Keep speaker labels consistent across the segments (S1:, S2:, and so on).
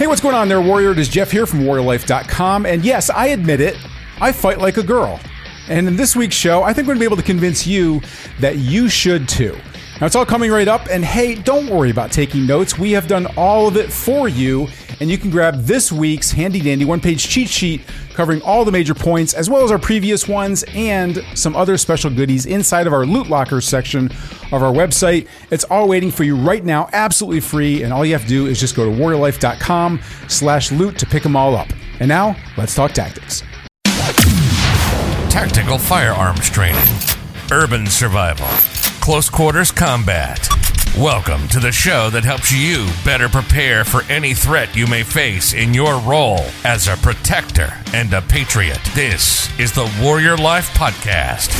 S1: Hey, what's going on there, Warrior? It is Jeff here from WarriorLife.com. And yes, I admit it, I fight like a girl. And in this week's show, I think we're going to be able to convince you that you should too. Now, it's all coming right up. And hey, don't worry about taking notes. We have done all of it for you. And you can grab this week's handy dandy one page cheat sheet covering all the major points, as well as our previous ones and some other special goodies inside of our loot locker section of our website. It's all waiting for you right now, absolutely free. And all you have to do is just go to warriorlife.com slash loot to pick them all up. And now, let's talk tactics.
S2: Tactical firearms training, urban survival, close quarters combat. Welcome to the show that helps you better prepare for any threat you may face in your role as a protector and a patriot. This is the Warrior Life Podcast.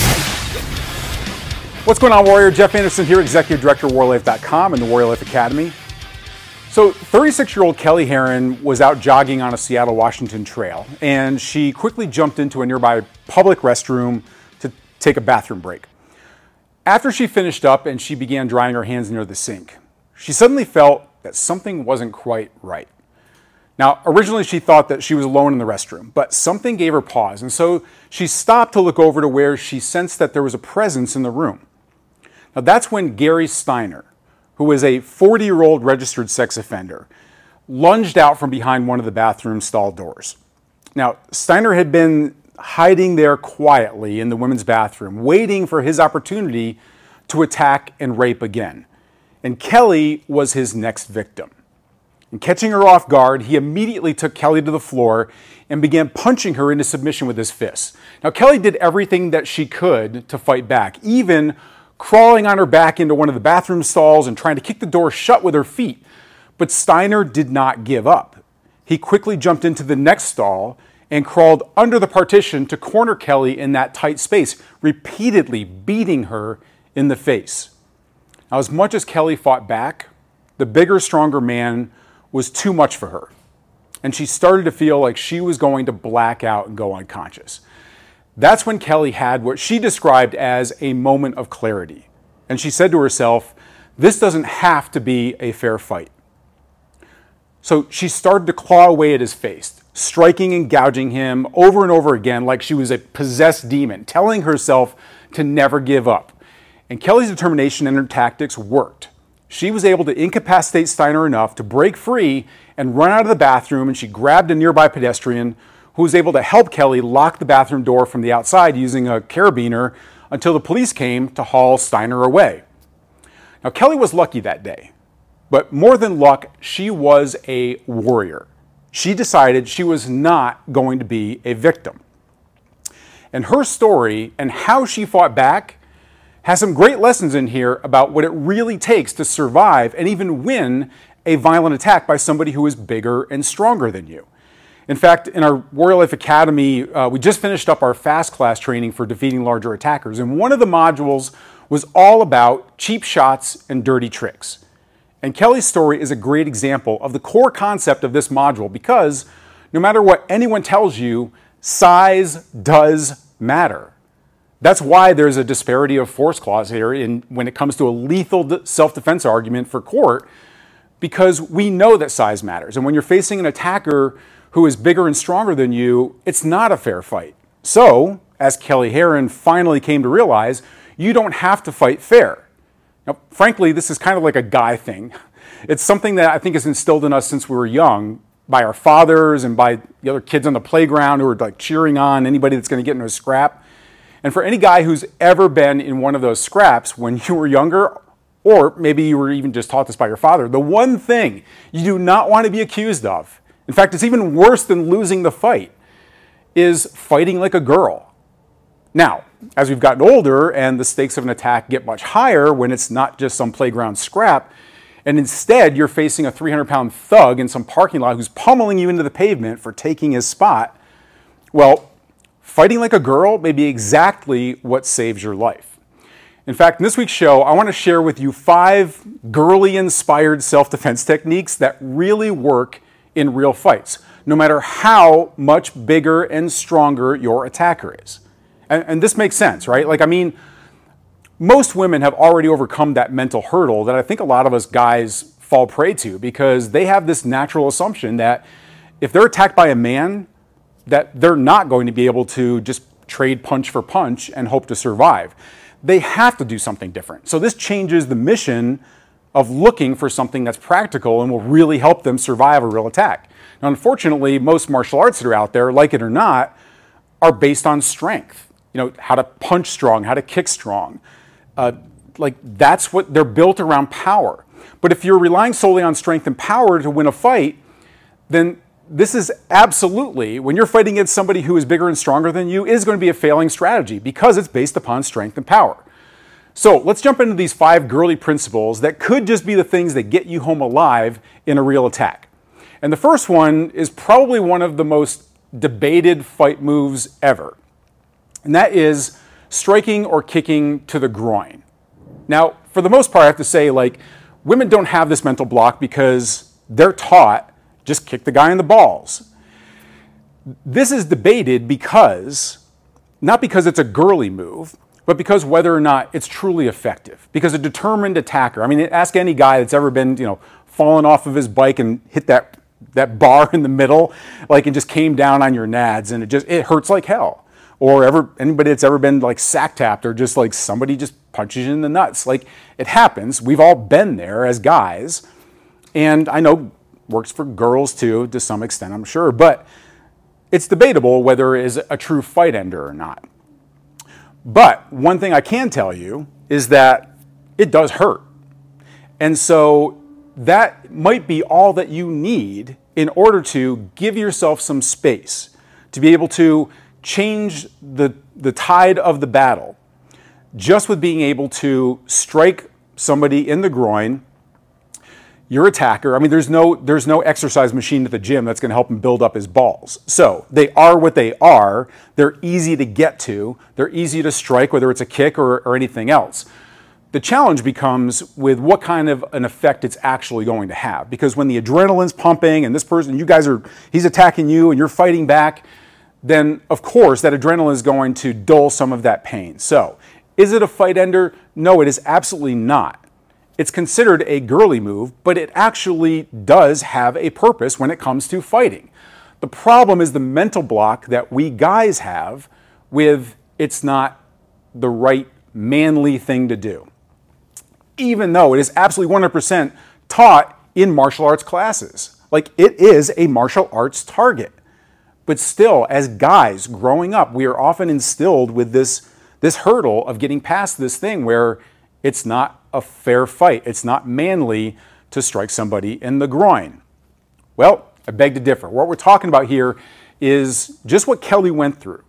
S1: What's going on, Warrior? Jeff Anderson here, Executive Director of WarriorLife.com and the Warrior Life Academy. So, 36 year old Kelly Herron was out jogging on a Seattle, Washington trail, and she quickly jumped into a nearby public restroom to take a bathroom break. After she finished up and she began drying her hands near the sink, she suddenly felt that something wasn't quite right. Now, originally she thought that she was alone in the restroom, but something gave her pause, and so she stopped to look over to where she sensed that there was a presence in the room. Now, that's when Gary Steiner, who is a 40 year old registered sex offender, lunged out from behind one of the bathroom stall doors. Now, Steiner had been hiding there quietly in the women's bathroom, waiting for his opportunity to attack and rape again. And Kelly was his next victim. And catching her off guard, he immediately took Kelly to the floor and began punching her into submission with his fists. Now, Kelly did everything that she could to fight back, even crawling on her back into one of the bathroom stalls and trying to kick the door shut with her feet. But Steiner did not give up. He quickly jumped into the next stall and crawled under the partition to corner Kelly in that tight space, repeatedly beating her in the face. Now, as much as Kelly fought back, the bigger, stronger man was too much for her. And she started to feel like she was going to black out and go unconscious. That's when Kelly had what she described as a moment of clarity. And she said to herself, This doesn't have to be a fair fight. So she started to claw away at his face, striking and gouging him over and over again like she was a possessed demon, telling herself to never give up. And Kelly's determination and her tactics worked. She was able to incapacitate Steiner enough to break free and run out of the bathroom, and she grabbed a nearby pedestrian who was able to help Kelly lock the bathroom door from the outside using a carabiner until the police came to haul Steiner away. Now, Kelly was lucky that day, but more than luck, she was a warrior. She decided she was not going to be a victim. And her story and how she fought back has some great lessons in here about what it really takes to survive and even win a violent attack by somebody who is bigger and stronger than you. In fact, in our Warrior Life Academy, uh, we just finished up our fast class training for defeating larger attackers, and one of the modules was all about cheap shots and dirty tricks. And Kelly's story is a great example of the core concept of this module because no matter what anyone tells you, size does matter. That's why there's a disparity of force clause here in, when it comes to a lethal self defense argument for court, because we know that size matters. And when you're facing an attacker who is bigger and stronger than you, it's not a fair fight. So, as Kelly Herron finally came to realize, you don't have to fight fair. Now, frankly, this is kind of like a guy thing. It's something that I think is instilled in us since we were young by our fathers and by the other kids on the playground who are like cheering on anybody that's going to get into a scrap. And for any guy who's ever been in one of those scraps when you were younger, or maybe you were even just taught this by your father, the one thing you do not want to be accused of in fact, it's even worse than losing the fight, is fighting like a girl. Now, as we've gotten older and the stakes of an attack get much higher when it's not just some playground scrap, and instead you're facing a 300 pound thug in some parking lot who's pummeling you into the pavement for taking his spot, well, fighting like a girl may be exactly what saves your life. In fact, in this week's show, I want to share with you five girly inspired self defense techniques that really work in real fights, no matter how much bigger and stronger your attacker is. And, and, this makes sense, right? Like, I mean, most women have already overcome that mental hurdle that I think a lot of us guys fall prey to because they have this natural assumption that if they're attacked by a man, that they're not going to be able to just trade punch for punch and hope to survive. They have to do something different. So this changes the mission of looking for something that's practical and will really help them survive a real attack. Now, unfortunately, most martial arts that are out there, like it or not, are based on strength. You know, how to punch strong, how to kick strong. Uh, like that's what they're built around power. But if you're relying solely on strength and power to win a fight, then this is absolutely, when you're fighting against somebody who is bigger and stronger than you, is going to be a failing strategy because it's based upon strength and power. So let's jump into these five girly principles that could just be the things that get you home alive in a real attack. And the first one is probably one of the most debated fight moves ever, and that is striking or kicking to the groin. Now, for the most part, I have to say, like, women don't have this mental block because they're taught just kick the guy in the balls. This is debated because, not because it's a girly move, but because whether or not it's truly effective. Because a determined attacker, I mean, ask any guy that's ever been, you know, fallen off of his bike and hit that that bar in the middle, like and just came down on your nads, and it just it hurts like hell. Or ever anybody that's ever been like sack tapped, or just like somebody just punches you in the nuts. Like it happens. We've all been there as guys, and I know works for girls too, to some extent, I'm sure. But it's debatable whether it is a true fight ender or not. But one thing I can tell you is that it does hurt. And so that might be all that you need in order to give yourself some space to be able to change the, the tide of the battle just with being able to strike somebody in the groin your attacker. I mean, there's no there's no exercise machine at the gym that's going to help him build up his balls. So they are what they are. They're easy to get to. They're easy to strike, whether it's a kick or, or anything else. The challenge becomes with what kind of an effect it's actually going to have. Because when the adrenaline's pumping and this person, you guys are, he's attacking you and you're fighting back, then of course that adrenaline is going to dull some of that pain. So, is it a fight ender? No, it is absolutely not. It's considered a girly move, but it actually does have a purpose when it comes to fighting. The problem is the mental block that we guys have with it's not the right manly thing to do. Even though it is absolutely 100% taught in martial arts classes. Like it is a martial arts target. But still, as guys growing up, we are often instilled with this, this hurdle of getting past this thing where it's not a fair fight. It's not manly to strike somebody in the groin. Well, I beg to differ. What we're talking about here is just what Kelly went through.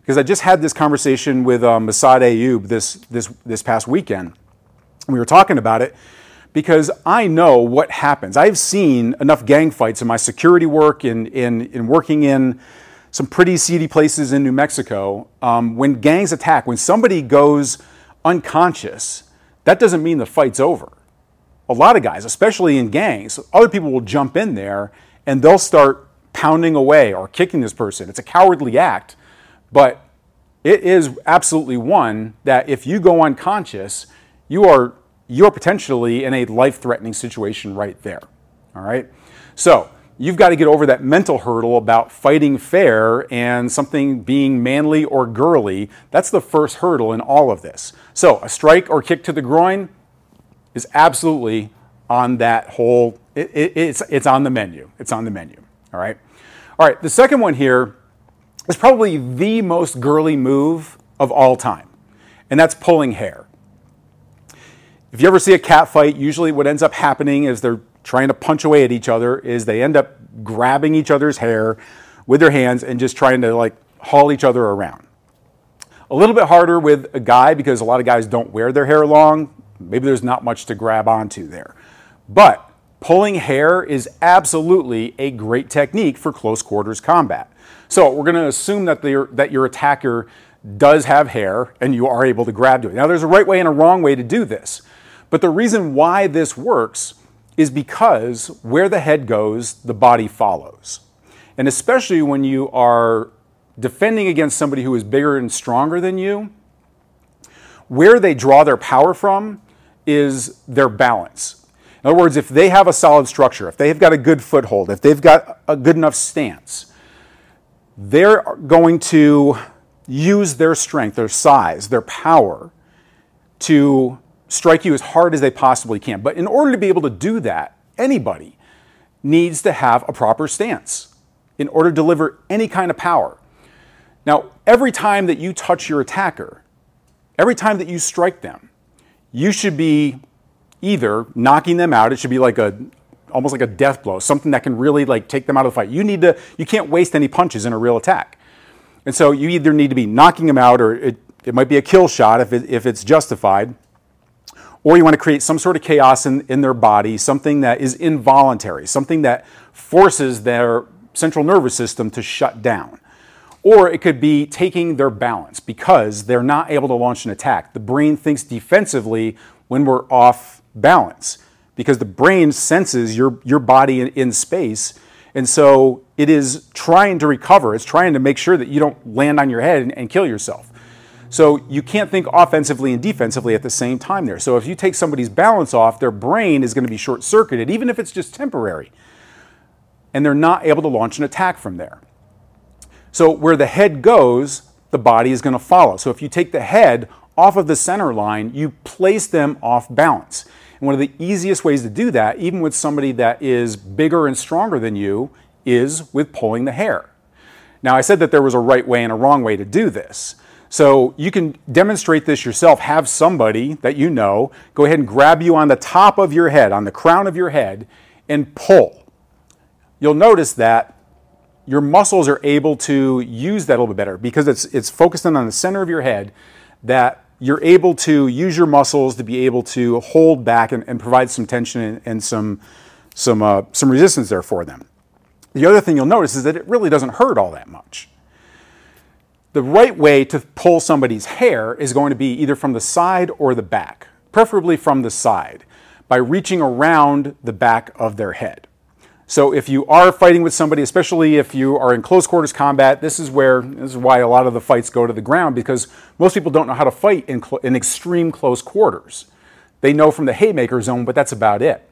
S1: Because I just had this conversation with um, Massad Ayoob this, this, this past weekend. We were talking about it because I know what happens. I've seen enough gang fights in my security work, in, in, in working in some pretty seedy places in New Mexico. Um, when gangs attack, when somebody goes unconscious, that doesn't mean the fight's over. A lot of guys, especially in gangs, other people will jump in there and they'll start pounding away or kicking this person. It's a cowardly act, but it is absolutely one that if you go unconscious, you are you're potentially in a life-threatening situation right there. All right? So, you've got to get over that mental hurdle about fighting fair and something being manly or girly. That's the first hurdle in all of this. So, a strike or kick to the groin is absolutely on that whole, it, it, it's, it's on the menu. It's on the menu. All right. All right. The second one here is probably the most girly move of all time, and that's pulling hair. If you ever see a cat fight, usually what ends up happening is they're trying to punch away at each other is they end up grabbing each other's hair with their hands and just trying to like haul each other around. A little bit harder with a guy because a lot of guys don't wear their hair long. Maybe there's not much to grab onto there. But pulling hair is absolutely a great technique for close quarters combat. So we're going to assume that, that your attacker does have hair and you are able to grab to it. Now there's a right way and a wrong way to do this. But the reason why this works is because where the head goes, the body follows. And especially when you are defending against somebody who is bigger and stronger than you, where they draw their power from is their balance. In other words, if they have a solid structure, if they've got a good foothold, if they've got a good enough stance, they're going to use their strength, their size, their power to strike you as hard as they possibly can. But in order to be able to do that, anybody needs to have a proper stance in order to deliver any kind of power. Now, every time that you touch your attacker, every time that you strike them, you should be either knocking them out, it should be like a almost like a death blow, something that can really like take them out of the fight. You need to you can't waste any punches in a real attack. And so you either need to be knocking them out or it, it might be a kill shot if, it, if it's justified, or you want to create some sort of chaos in, in their body, something that is involuntary, something that forces their central nervous system to shut down. Or it could be taking their balance because they're not able to launch an attack. The brain thinks defensively when we're off balance because the brain senses your, your body in, in space. And so it is trying to recover. It's trying to make sure that you don't land on your head and, and kill yourself. So you can't think offensively and defensively at the same time there. So if you take somebody's balance off, their brain is going to be short circuited, even if it's just temporary. And they're not able to launch an attack from there. So where the head goes, the body is going to follow. So if you take the head off of the center line, you place them off balance. And one of the easiest ways to do that, even with somebody that is bigger and stronger than you, is with pulling the hair. Now, I said that there was a right way and a wrong way to do this. So you can demonstrate this yourself. Have somebody that you know go ahead and grab you on the top of your head, on the crown of your head, and pull. You'll notice that your muscles are able to use that a little bit better because it's, it's focused in on the center of your head that you're able to use your muscles to be able to hold back and, and provide some tension and, and some, some, uh, some resistance there for them. The other thing you'll notice is that it really doesn't hurt all that much. The right way to pull somebody's hair is going to be either from the side or the back, preferably from the side, by reaching around the back of their head. So if you are fighting with somebody, especially if you are in close quarters combat, this is where this is why a lot of the fights go to the ground because most people don't know how to fight in, cl- in extreme close quarters. They know from the haymaker zone, but that's about it.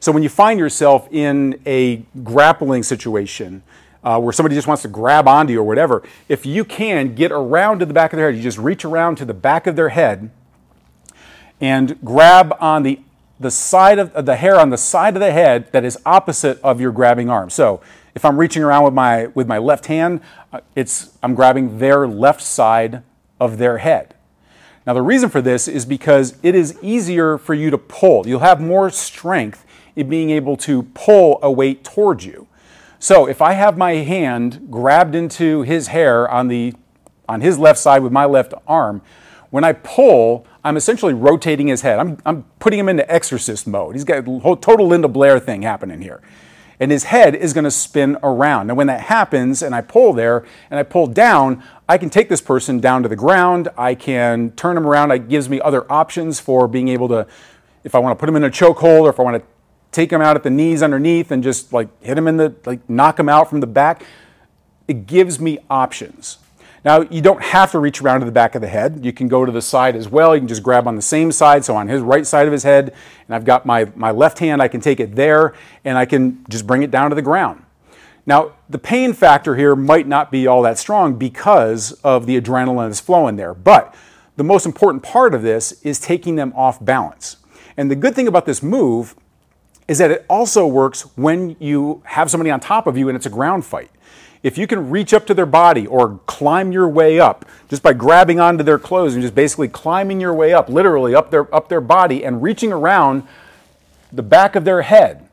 S1: So when you find yourself in a grappling situation uh, where somebody just wants to grab onto you or whatever, if you can get around to the back of their head, you just reach around to the back of their head and grab on the the side of the hair on the side of the head that is opposite of your grabbing arm. So if I'm reaching around with my with my left hand, uh, it's I'm grabbing their left side of their head. Now the reason for this is because it is easier for you to pull. You'll have more strength in being able to pull a weight towards you. So if I have my hand grabbed into his hair on the on his left side with my left arm, when I pull, I'm essentially rotating his head. I'm, I'm putting him into exorcist mode. He's got a whole total Linda Blair thing happening here. And his head is going to spin around. Now, when that happens and I pull there and I pull down, I can take this person down to the ground. I can turn him around. It gives me other options for being able to, if I want to put him in a chokehold or if I want to take him out at the knees underneath and just like hit him in the, like knock him out from the back. It gives me options. Now, you don't have to reach around to the back of the head. You can go to the side as well. You can just grab on the same side, so on his right side of his head, and I've got my, my left hand, I can take it there, and I can just bring it down to the ground. Now, the pain factor here might not be all that strong because of the adrenaline that's flowing there, but the most important part of this is taking them off balance. And the good thing about this move is that it also works when you have somebody on top of you and it's a ground fight. If you can reach up to their body or climb your way up just by grabbing onto their clothes and just basically climbing your way up, literally up their, up their body and reaching around the back of their head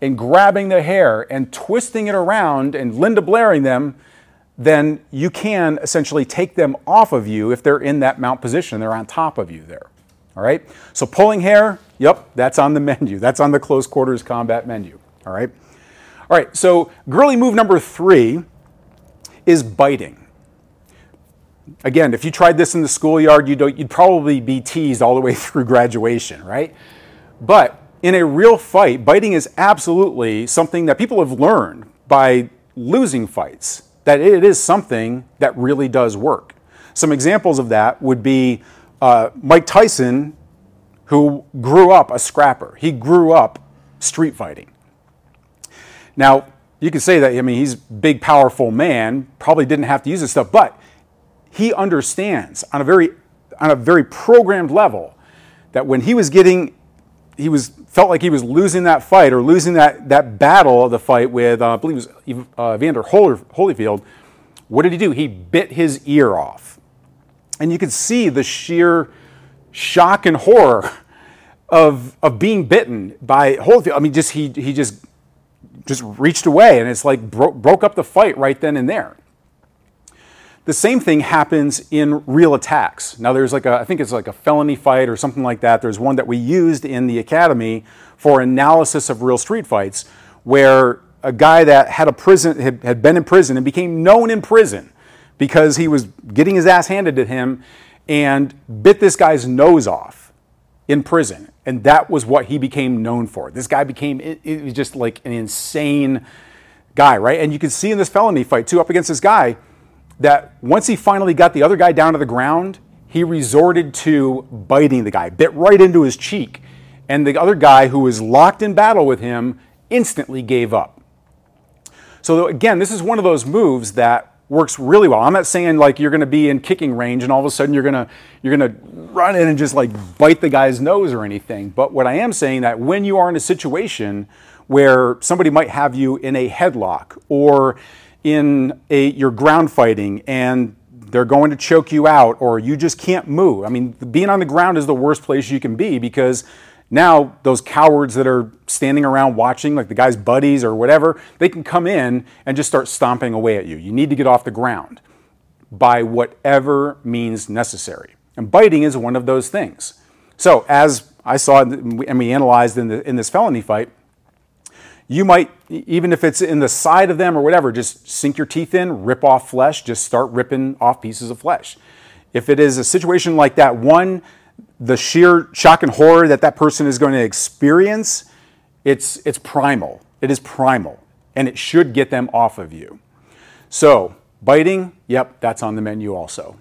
S1: and grabbing their hair and twisting it around and Linda Blairing them, then you can essentially take them off of you if they're in that mount position. They're on top of you there. All right? So pulling hair, yep, that's on the menu. That's on the close quarters combat menu. All right? All right, so girly move number three is biting. Again, if you tried this in the schoolyard, you'd, you'd probably be teased all the way through graduation, right? But in a real fight, biting is absolutely something that people have learned by losing fights, that it is something that really does work. Some examples of that would be uh, Mike Tyson, who grew up a scrapper. He grew up street fighting. Now, you could say that, I mean, he's a big, powerful man, probably didn't have to use this stuff, but he understands on a very, on a very programmed level that when he was getting, he was felt like he was losing that fight or losing that, that battle of the fight with, uh, I believe it was uh, Holyfield, what did he do? He bit his ear off. And you could see the sheer shock and horror of, of being bitten by Holyfield. I mean, just he, he just just reached away and it's like bro- broke up the fight right then and there. The same thing happens in real attacks. Now there's like a I think it's like a felony fight or something like that. There's one that we used in the academy for analysis of real street fights where a guy that had a prison had, had been in prison and became known in prison because he was getting his ass handed to him and bit this guy's nose off in prison. And that was what he became known for. This guy became, it, it was just like an insane guy, right? And you can see in this felony fight, too, up against this guy, that once he finally got the other guy down to the ground, he resorted to biting the guy, bit right into his cheek. And the other guy who was locked in battle with him instantly gave up. So, again, this is one of those moves that works really well. I'm not saying like you're going to be in kicking range and all of a sudden you're going to you're going to run in and just like bite the guy's nose or anything. But what I am saying that when you are in a situation where somebody might have you in a headlock or in a you're ground fighting and they're going to choke you out or you just can't move. I mean, being on the ground is the worst place you can be because now, those cowards that are standing around watching, like the guy's buddies or whatever, they can come in and just start stomping away at you. You need to get off the ground by whatever means necessary. And biting is one of those things. So, as I saw and we analyzed in, the, in this felony fight, you might, even if it's in the side of them or whatever, just sink your teeth in, rip off flesh, just start ripping off pieces of flesh. If it is a situation like that, one, the sheer shock and horror that that person is going to experience, it's, it's primal. It is primal, and it should get them off of you. So, biting, yep, that's on the menu also.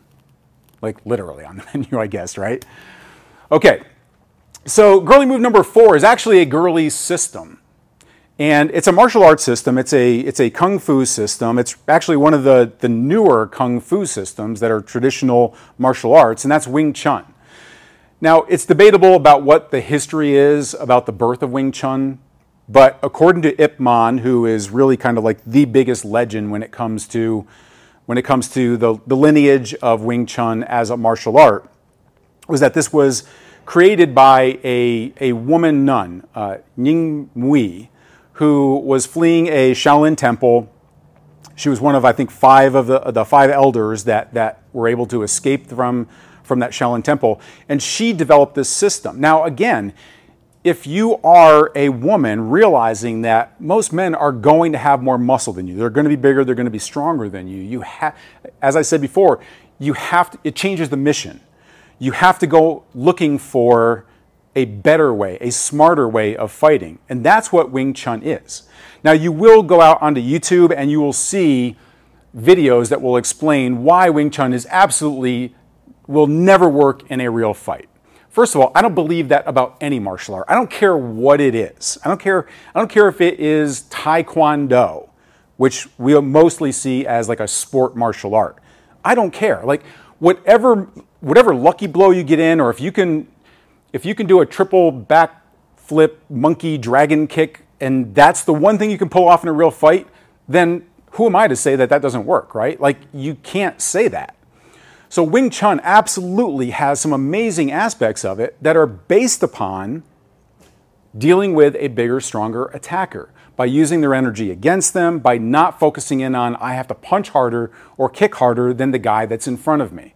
S1: Like literally on the menu, I guess, right? Okay, so girly move number four is actually a girly system. And it's a martial arts system. It's a, it's a kung fu system. It's actually one of the, the newer kung fu systems that are traditional martial arts, and that's Wing Chun. Now, it's debatable about what the history is about the birth of Wing Chun, but according to Ip Man, who is really kind of like the biggest legend when it comes to when it comes to the, the lineage of Wing Chun as a martial art, was that this was created by a, a woman nun, uh, Ning Mui, who was fleeing a Shaolin temple. She was one of, I think, five of the, the five elders that, that were able to escape from from that Shaolin temple. And she developed this system. Now, again, if you are a woman realizing that most men are going to have more muscle than you, they're going to be bigger, they're going to be stronger than you, you have, as I said before, you have to, it changes the mission. You have to go looking for a better way, a smarter way of fighting. And that's what Wing Chun is. Now, you will go out onto YouTube and you will see videos that will explain why Wing Chun is absolutely will never work in a real fight. First of all, I don't believe that about any martial art. I don't care what it is. I don't care, I don't care if it is Taekwondo, which we mostly see as like a sport martial art. I don't care. Like whatever whatever lucky blow you get in, or if you can if you can do a triple back flip monkey dragon kick, and that's the one thing you can pull off in a real fight, then who am I to say that that doesn't work, right? Like you can't say that. So Wing Chun absolutely has some amazing aspects of it that are based upon dealing with a bigger, stronger attacker by using their energy against them, by not focusing in on, I have to punch harder or kick harder than the guy that's in front of me.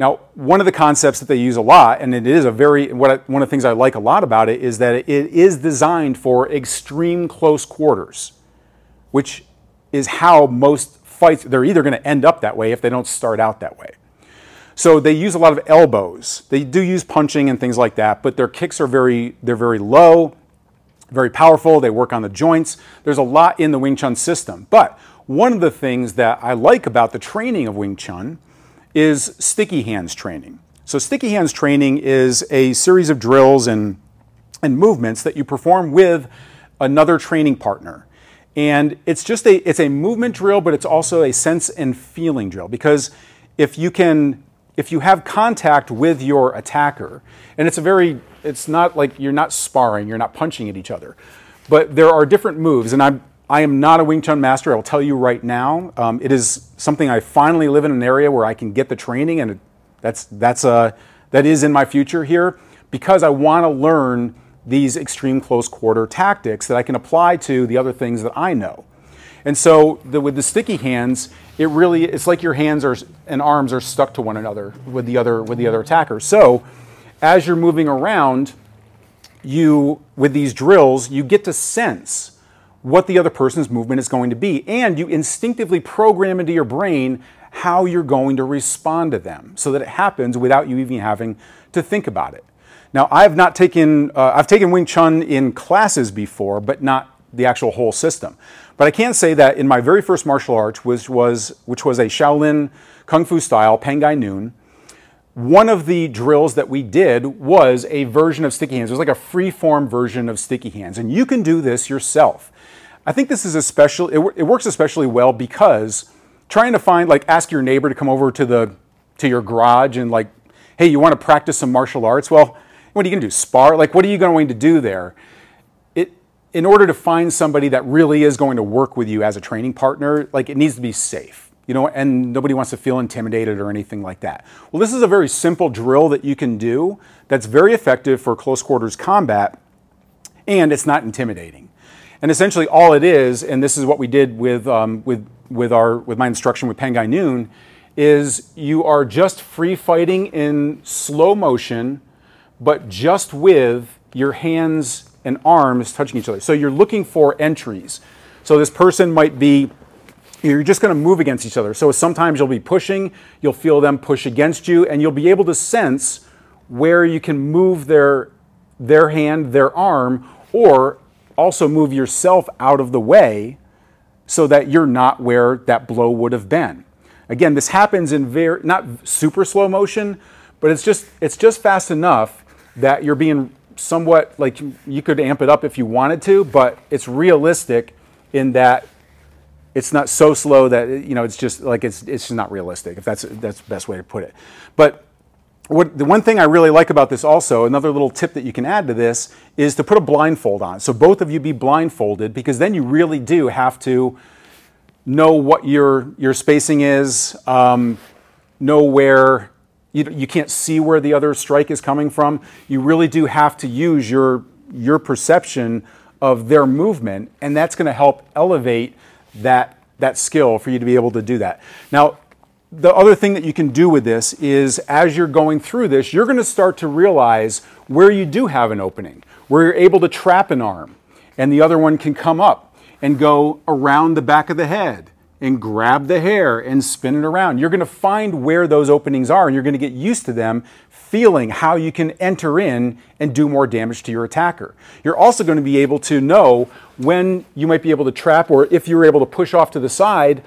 S1: Now, one of the concepts that they use a lot, and it is a very, what I, one of the things I like a lot about it, is that it is designed for extreme close quarters, which is how most fights, they're either going to end up that way if they don't start out that way. So they use a lot of elbows. They do use punching and things like that, but their kicks are very they're very low, very powerful. They work on the joints. There's a lot in the Wing Chun system. But one of the things that I like about the training of Wing Chun is sticky hands training. So sticky hands training is a series of drills and and movements that you perform with another training partner. And it's just a it's a movement drill, but it's also a sense and feeling drill because if you can if you have contact with your attacker, and it's a very it's not like you're not sparring, you're not punching at each other, but there are different moves, and I'm I am not a Wing Chun master. I will tell you right now. Um, it is something I finally live in an area where I can get the training, and that's that's uh, that is in my future here because I want to learn these extreme close quarter tactics that I can apply to the other things that I know. And so the, with the sticky hands, it really it's like your hands are and arms are stuck to one another with the other with the other attacker. So as you're moving around, you with these drills, you get to sense what the other person's movement is going to be, and you instinctively program into your brain how you're going to respond to them, so that it happens without you even having to think about it. Now, I've not taken, uh, I've taken Wing Chun in classes before, but not the actual whole system. But I can say that in my very first martial arts, which was, which was a Shaolin Kung Fu style, Pangai Noon, one of the drills that we did was a version of sticky hands. It was like a free form version of sticky hands. And you can do this yourself. I think this is especially, it, it works especially well because trying to find, like, ask your neighbor to come over to the, to your garage and like, hey, you want to practice some martial arts? Well, what are you going to do? Spar? Like, what are you going to do there? In order to find somebody that really is going to work with you as a training partner, like, it needs to be safe, you know, and nobody wants to feel intimidated or anything like that. Well, this is a very simple drill that you can do that's very effective for close quarters combat, and it's not intimidating. And essentially, all it is, and this is what we did with, um, with, with, our, with my instruction with Pangai Noon, is you are just free fighting in slow motion but just with your hands and arms touching each other. So you're looking for entries. So this person might be, you're just going to move against each other. So sometimes you'll be pushing, you'll feel them push against you, and you'll be able to sense where you can move their, their hand, their arm, or also move yourself out of the way so that you're not where that blow would have been. Again, this happens in very, not super slow motion, but it's just, it's just fast enough that you're being somewhat like you could amp it up if you wanted to, but it's realistic in that it's not so slow that you know it's just like it's it's just not realistic if that's that's the best way to put it. But what, the one thing I really like about this also, another little tip that you can add to this is to put a blindfold on. So both of you be blindfolded because then you really do have to know what your your spacing is, um, know where you, you can't see where the other strike is coming from. You really do have to use your, your perception of their movement, and that's going to help elevate that, that skill for you to be able to do that. Now, the other thing that you can do with this is as you're going through this, you're going to start to realize where you do have an opening, where you're able to trap an arm, and the other one can come up and go around the back of the head and grab the hair and spin it around. You're going to find where those openings are and you're going to get used to them, feeling how you can enter in and do more damage to your attacker. You're also going to be able to know when you might be able to trap or if you're able to push off to the side.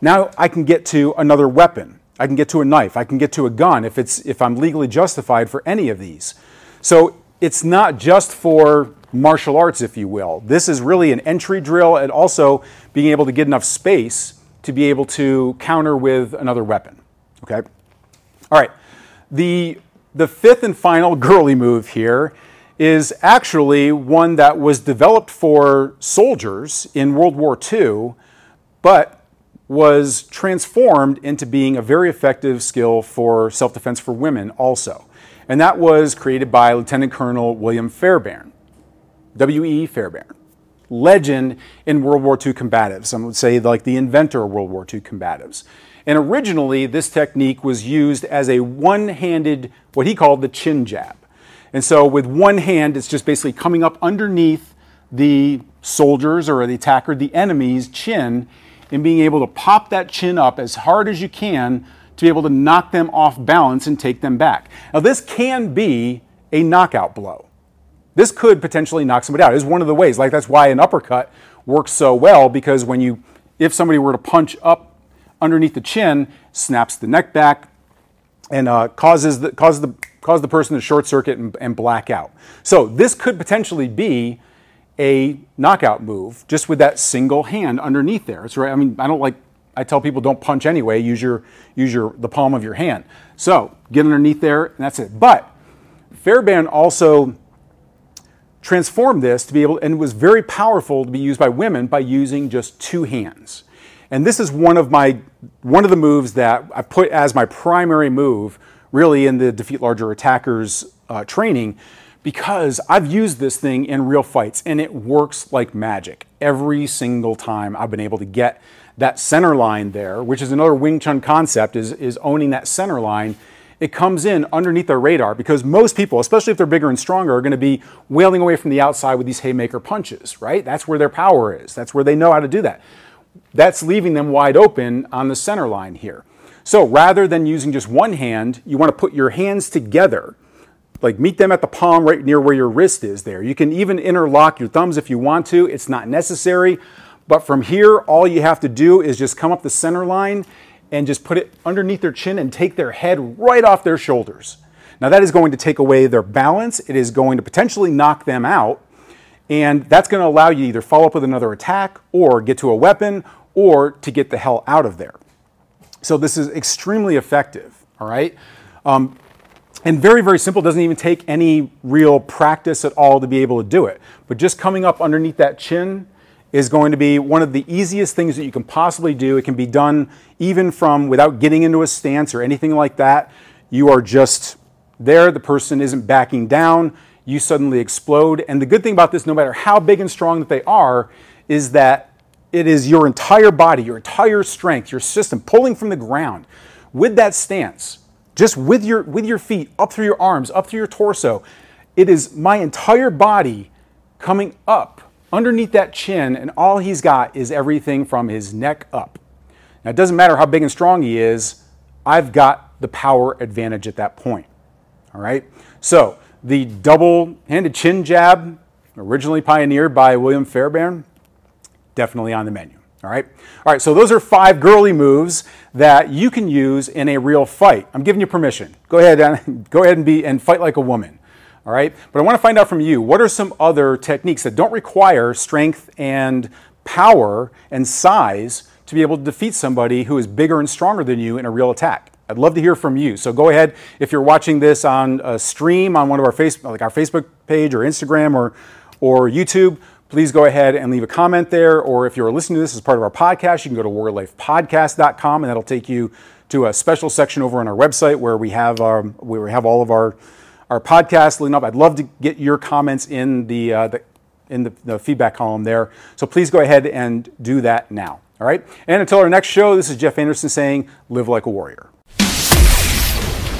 S1: Now I can get to another weapon. I can get to a knife. I can get to a gun if it's if I'm legally justified for any of these. So it's not just for martial arts, if you will. This is really an entry drill and also being able to get enough space to be able to counter with another weapon. Okay? All right. The, the fifth and final girly move here is actually one that was developed for soldiers in World War II, but was transformed into being a very effective skill for self defense for women also. And that was created by Lieutenant Colonel William Fairbairn. W.E. Fairbairn, legend in World War II combatives. Some would say like the inventor of World War II combatives. And originally, this technique was used as a one handed, what he called the chin jab. And so, with one hand, it's just basically coming up underneath the soldiers or the attacker, the enemy's chin, and being able to pop that chin up as hard as you can to be able to knock them off balance and take them back. Now, this can be a knockout blow. This could potentially knock somebody out. It's one of the ways. Like that's why an uppercut works so well because when you, if somebody were to punch up underneath the chin, snaps the neck back, and uh, causes the causes the cause the person to short circuit and, and black out. So this could potentially be a knockout move just with that single hand underneath there. It's right. I mean, I don't like. I tell people don't punch anyway. Use your use your the palm of your hand. So get underneath there, and that's it. But Fairbairn also transformed this to be able, and it was very powerful to be used by women by using just two hands. And this is one of my one of the moves that I put as my primary move, really in the defeat larger attackers uh, training, because I've used this thing in real fights and it works like magic. Every single time I've been able to get that center line there, which is another Wing Chun concept, is, is owning that center line. It comes in underneath their radar because most people, especially if they're bigger and stronger, are going to be wailing away from the outside with these haymaker punches, right? That's where their power is. That's where they know how to do that. That's leaving them wide open on the center line here. So rather than using just one hand, you want to put your hands together like meet them at the palm right near where your wrist is there. You can even interlock your thumbs if you want to. It's not necessary. But from here, all you have to do is just come up the center line and just put it underneath their chin and take their head right off their shoulders. Now that is going to take away their balance. It is going to potentially knock them out. And that's going to allow you to either follow up with another attack or get to a weapon or to get the hell out of there. So this is extremely effective, all right? Um, and very, very simple, doesn't even take any real practice at all to be able to do it. But just coming up underneath that chin is going to be one of the easiest things that you can possibly do. It can be done even from without getting into a stance or anything like that. You are just there, the person isn't backing down, you suddenly explode. And the good thing about this, no matter how big and strong that they are, is that it is your entire body, your entire strength, your system pulling from the ground with that stance just with your with your feet up through your arms up through your torso it is my entire body coming up underneath that chin and all he's got is everything from his neck up now it doesn't matter how big and strong he is i've got the power advantage at that point all right so the double handed chin jab originally pioneered by william fairbairn definitely on the menu all right. All right. So those are five girly moves that you can use in a real fight. I'm giving you permission. Go ahead and go ahead and be and fight like a woman. All right. But I want to find out from you what are some other techniques that don't require strength and power and size to be able to defeat somebody who is bigger and stronger than you in a real attack. I'd love to hear from you. So go ahead if you're watching this on a stream on one of our Facebook, like our Facebook page or Instagram or or YouTube please go ahead and leave a comment there. Or if you're listening to this as part of our podcast, you can go to warlifepodcast.com and that'll take you to a special section over on our website where we have our, where we have all of our our podcast leading up. I'd love to get your comments in the, uh, the in the, the feedback column there. So please go ahead and do that now. All right. And until our next show, this is Jeff Anderson saying, "Live like a warrior."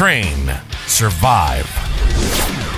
S2: train, survive.